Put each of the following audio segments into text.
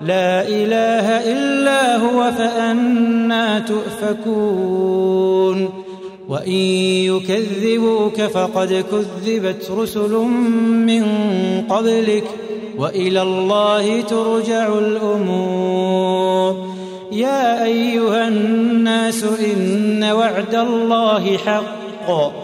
لا إله إلا هو فأنا تؤفكون. وإن يكذبوك فقد كذبت رسل من قبلك وإلى الله ترجع الأمور. يا أيها الناس إن وعد الله حق.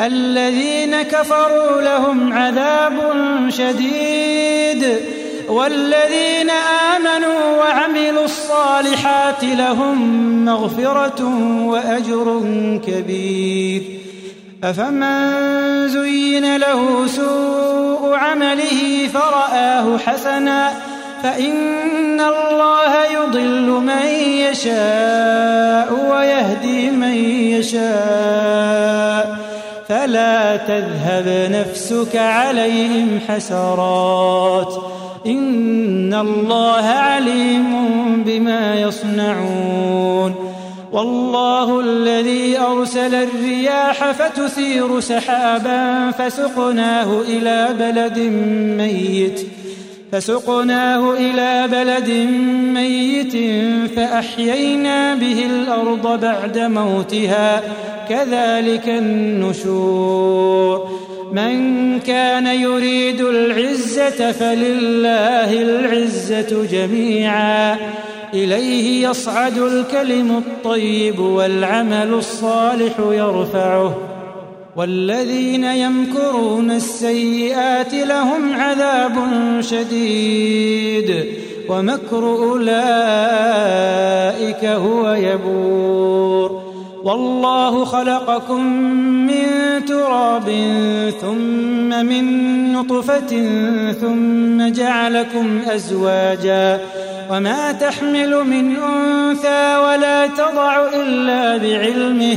الذين كفروا لهم عذاب شديد والذين آمنوا وعملوا الصالحات لهم مغفرة وأجر كبير. أفمن زين له سوء عمله فرآه حسنا فإن الله يضل من يشاء ويهدي من يشاء. فلا تذهب نفسك عليهم حسرات. إن الله عليم بما يصنعون. والله الذي أرسل الرياح فتثير سحابا فسقناه إلى بلد ميت. فسقناه إلى بلد ميت فأحيينا به الأرض بعد موتها. كذلك النشور. من كان يريد العزة فلله العزة جميعا. إليه يصعد الكلم الطيب والعمل الصالح يرفعه. والذين يمكرون السيئات لهم عذاب شديد ومكر أولئك هو يبور والله خلقكم من تراب ثم من نطفة ثم جعلكم أزواجا وما تحمل من أنثى ولا تضع إلا بعلمه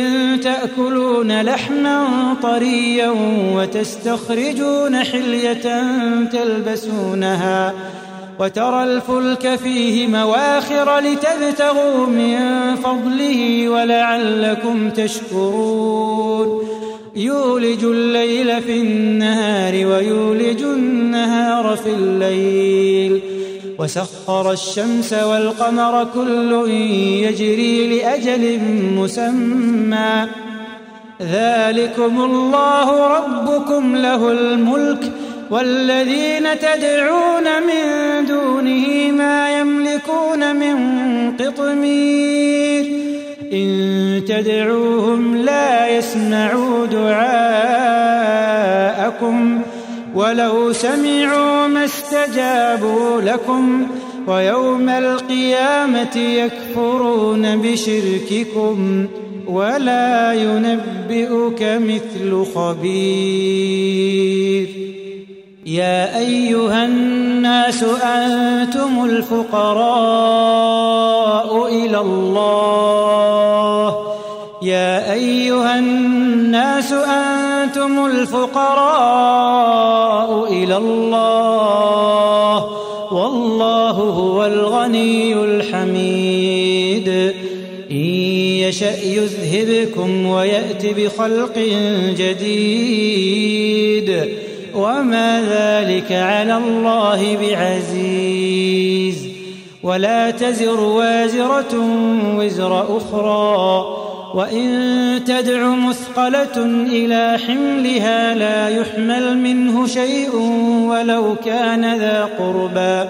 تأكلون لحما طريا وتستخرجون حلية تلبسونها وترى الفلك فيه مواخر لتبتغوا من فضله ولعلكم تشكرون. يولج الليل في النهار ويولج النهار في الليل. وسخر الشمس والقمر كل يجري لأجل مسمى. ذلكم الله ربكم له الملك والذين تدعون من دونه ما يملكون من قطمير. إن تدعوهم لا يسمعوا دعاءكم ولو سمعوا ما استجابوا لكم ويوم القيامة يكفرون بشرككم. ولا ينبئك مثل خبير. يا أيها الناس أنتم الفقراء إلى الله. يا أيها الناس أنتم الفقراء إلى الله. والله هو الغني الحميد. يشأ يذهبكم ويأت بخلق جديد. وما ذلك على الله بعزيز. ولا تزر وازرة وزر أخرى. وإن تدع مثقلة إلى حملها لا يحمل منه شيء ولو كان ذا قربى.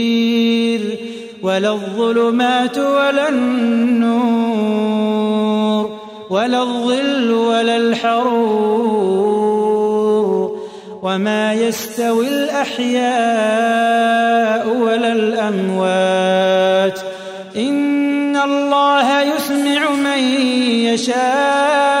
ولا الظلمات ولا النور ولا الظل ولا الحرور وما يستوي الأحياء ولا الأموات. إن الله يسمع من يشاء.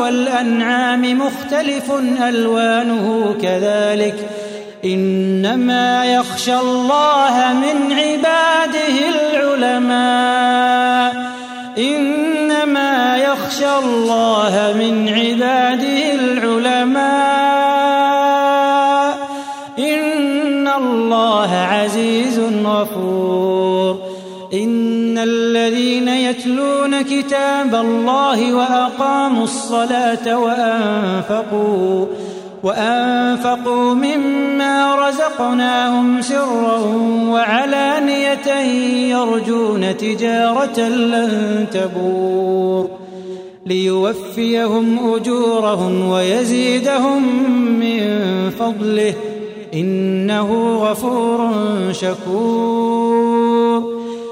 والأنعام مختلف ألوانه كذلك. إنما يخشى الله من عباده العلماء. إنما يخشى الله من عباده كتاب الله وأقاموا الصلاة وأنفقوا وأنفقوا مما رزقناهم سرا وعلانية يرجون تجارة لن تبور ليوفيهم أجورهم ويزيدهم من فضله إنه غفور شكور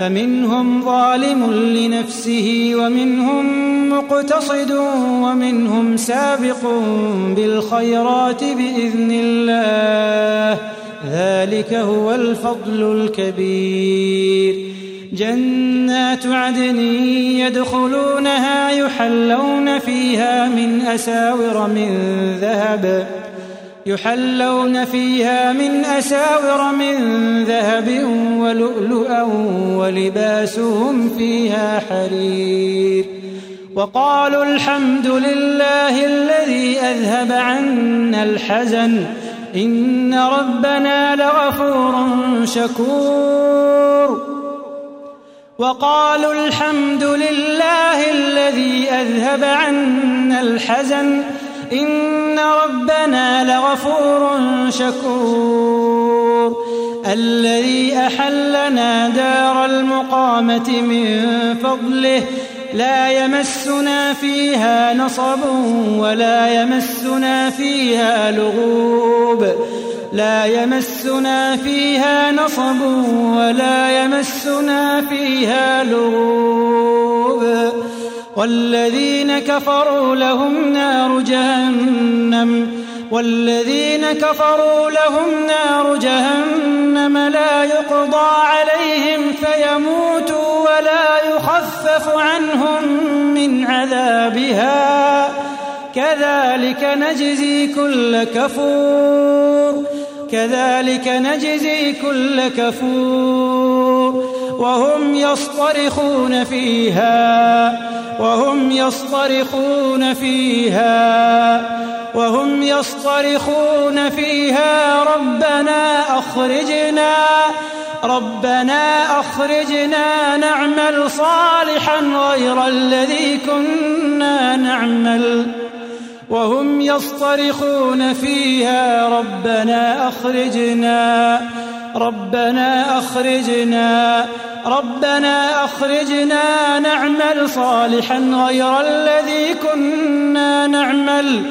فمنهم ظالم لنفسه ومنهم مقتصد ومنهم سابق بالخيرات بإذن الله. ذلك هو الفضل الكبير. جنات عدن يدخلونها يحلون فيها من أساور من ذهب. يحلون فيها من أساور من ذهب ولؤلؤا ولباسهم فيها حرير وقالوا الحمد لله الذي أذهب عنا الحزن إن ربنا لغفور شكور وقالوا الحمد لله الذي أذهب عنا الحزن إن ربنا لغفور شكور الذي أحلنا دار المقامة من فضله لا يمسنا فيها نصب ولا يمسنا فيها لغوب لا يمسنا فيها نصب ولا يمسنا فيها لغوب. والذين كفروا لهم نار جهنم والذين كفروا لهم نار جهنم لا يقضى عليهم فيموتوا ولا يخفف عنهم من عذابها. كذلك نجزي كل كفور. كذلك نجزي كل كفور. وهم يصطرخون فيها. وهم يصطرخون فيها. وهم يصطرخون فيها ربنا أخرجنا ربنا أخرجنا نعمل صالحا غير الذي كنا نعمل. وهم يصطرخون فيها ربنا أخرجنا ربنا أخرجنا ربنا أخرجنا نعمل صالحا غير الذي كنا نعمل.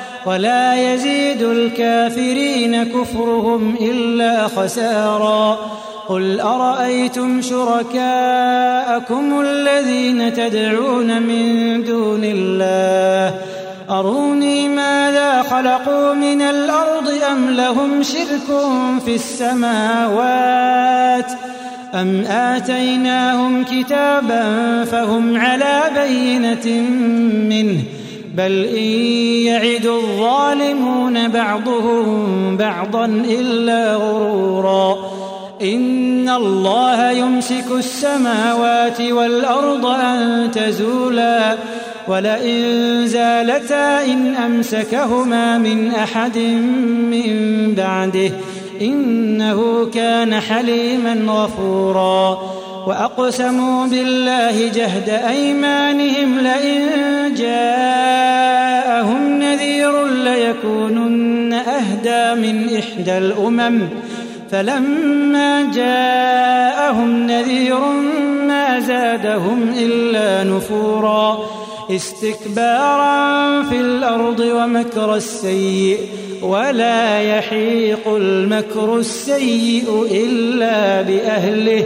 ولا يزيد الكافرين كفرهم إلا خسارا. قل أرأيتم شركاءكم الذين تدعون من دون الله؟ أروني ماذا خلقوا من الأرض أم لهم شرك في السماوات؟ أم آتيناهم كتابا فهم على بينة منه بل إن يعد الظالمون بعضهم بعضا إلا غرورا. إن الله يمسك السماوات والأرض أن تزولا. ولئن زالتا إن أمسكهما من أحد من بعده إنه كان حليما غفورا. وأقسموا بالله جهد أيمانهم لئن جاءهم نذير ليكونن أهدى من إحدى الأمم فلما جاءهم نذير ما زادهم إلا نفورا استكبارا في الأرض ومكر السيئ ولا يحيق المكر السيء إلا بأهله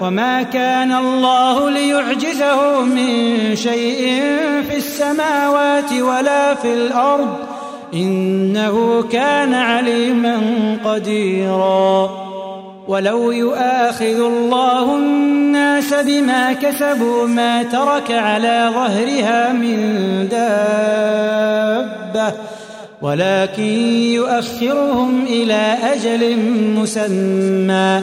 وما كان الله ليعجزه من شيء في السماوات ولا في الأرض. إنه كان عليما قديرا. ولو يؤاخذ الله الناس بما كسبوا ما ترك على ظهرها من دابة. ولكن يؤخرهم إلى أجل مسمى.